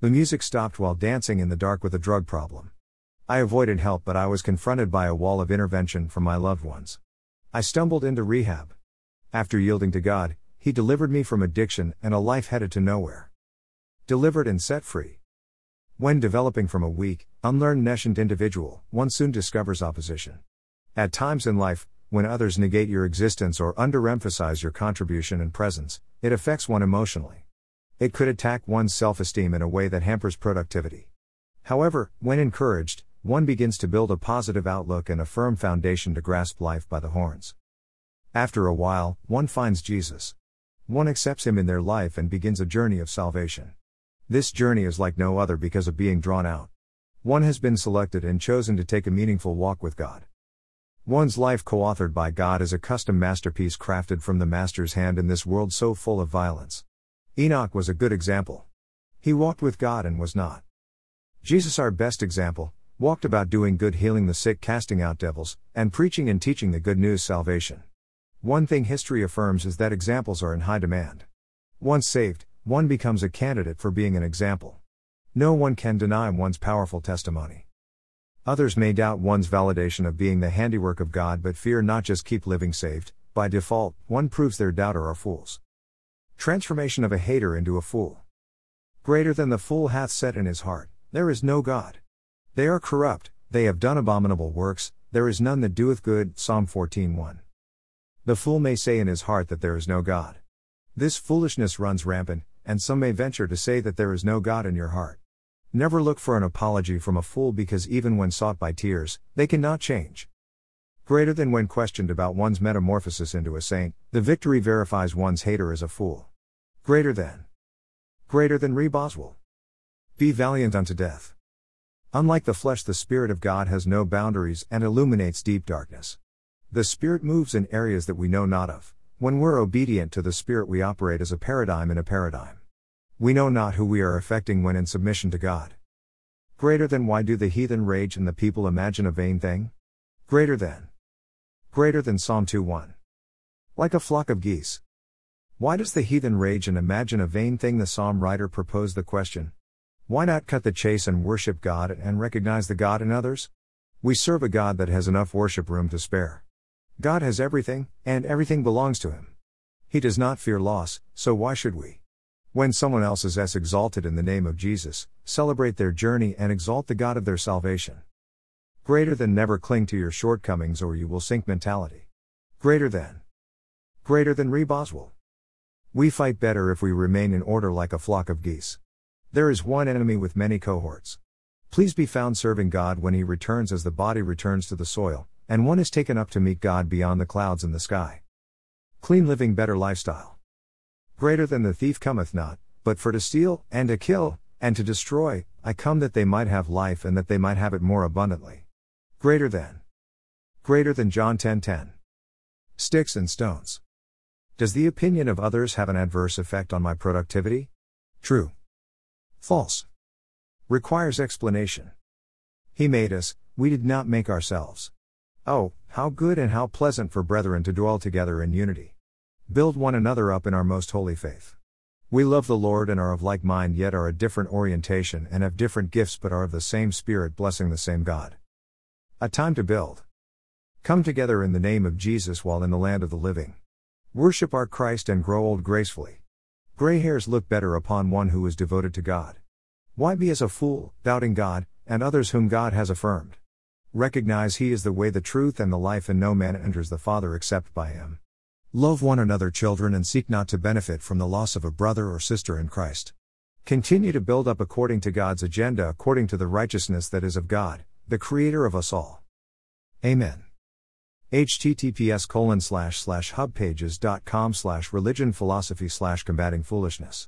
The music stopped while dancing in the dark with a drug problem. I avoided help, but I was confronted by a wall of intervention from my loved ones. I stumbled into rehab. After yielding to God, He delivered me from addiction and a life headed to nowhere. Delivered and set free. When developing from a weak, unlearned nescient individual, one soon discovers opposition. At times in life, when others negate your existence or underemphasize your contribution and presence, it affects one emotionally. It could attack one's self esteem in a way that hampers productivity. However, when encouraged, one begins to build a positive outlook and a firm foundation to grasp life by the horns. After a while, one finds Jesus. One accepts him in their life and begins a journey of salvation. This journey is like no other because of being drawn out. One has been selected and chosen to take a meaningful walk with God. One's life co authored by God is a custom masterpiece crafted from the Master's hand in this world so full of violence. Enoch was a good example. He walked with God and was not. Jesus, our best example, walked about doing good, healing the sick, casting out devils, and preaching and teaching the good news salvation. One thing history affirms is that examples are in high demand. Once saved, one becomes a candidate for being an example. No one can deny one's powerful testimony. Others may doubt one's validation of being the handiwork of God but fear not just keep living saved, by default, one proves their doubter are fools. Transformation of a hater into a fool. Greater than the fool hath said in his heart, There is no God. They are corrupt, they have done abominable works, there is none that doeth good. Psalm 14:1. The fool may say in his heart that there is no God. This foolishness runs rampant, and some may venture to say that there is no God in your heart. Never look for an apology from a fool because even when sought by tears, they cannot change. Greater than when questioned about one's metamorphosis into a saint, the victory verifies one's hater as a fool. Greater than. Greater than Ree Boswell. Be valiant unto death. Unlike the flesh, the Spirit of God has no boundaries and illuminates deep darkness. The Spirit moves in areas that we know not of. When we're obedient to the Spirit, we operate as a paradigm in a paradigm. We know not who we are affecting when in submission to God. Greater than why do the heathen rage and the people imagine a vain thing? Greater than. Greater than Psalm 2:1. Like a flock of geese. Why does the heathen rage and imagine a vain thing? The psalm writer proposed the question. Why not cut the chase and worship God and recognize the God in others? We serve a God that has enough worship room to spare. God has everything, and everything belongs to Him. He does not fear loss, so why should we? When someone else is as exalted in the name of Jesus, celebrate their journey and exalt the God of their salvation. Greater than never cling to your shortcomings or you will sink mentality. Greater than. Greater than Ree Boswell. We fight better if we remain in order like a flock of geese. There is one enemy with many cohorts. Please be found serving God when he returns as the body returns to the soil, and one is taken up to meet God beyond the clouds and the sky. Clean living, better lifestyle. Greater than the thief cometh not, but for to steal, and to kill, and to destroy, I come that they might have life and that they might have it more abundantly. Greater than. Greater than John 10:10. 10, 10. Sticks and stones. Does the opinion of others have an adverse effect on my productivity? True. False. Requires explanation. He made us, we did not make ourselves. Oh, how good and how pleasant for brethren to dwell together in unity. Build one another up in our most holy faith. We love the Lord and are of like mind, yet are a different orientation and have different gifts, but are of the same Spirit, blessing the same God. A time to build. Come together in the name of Jesus while in the land of the living. Worship our Christ and grow old gracefully. Gray hairs look better upon one who is devoted to God. Why be as a fool, doubting God, and others whom God has affirmed? Recognize He is the way, the truth, and the life, and no man enters the Father except by Him. Love one another, children, and seek not to benefit from the loss of a brother or sister in Christ. Continue to build up according to God's agenda, according to the righteousness that is of God, the Creator of us all. Amen. Https colon slash slash hubpages.com slash religion philosophy slash combating foolishness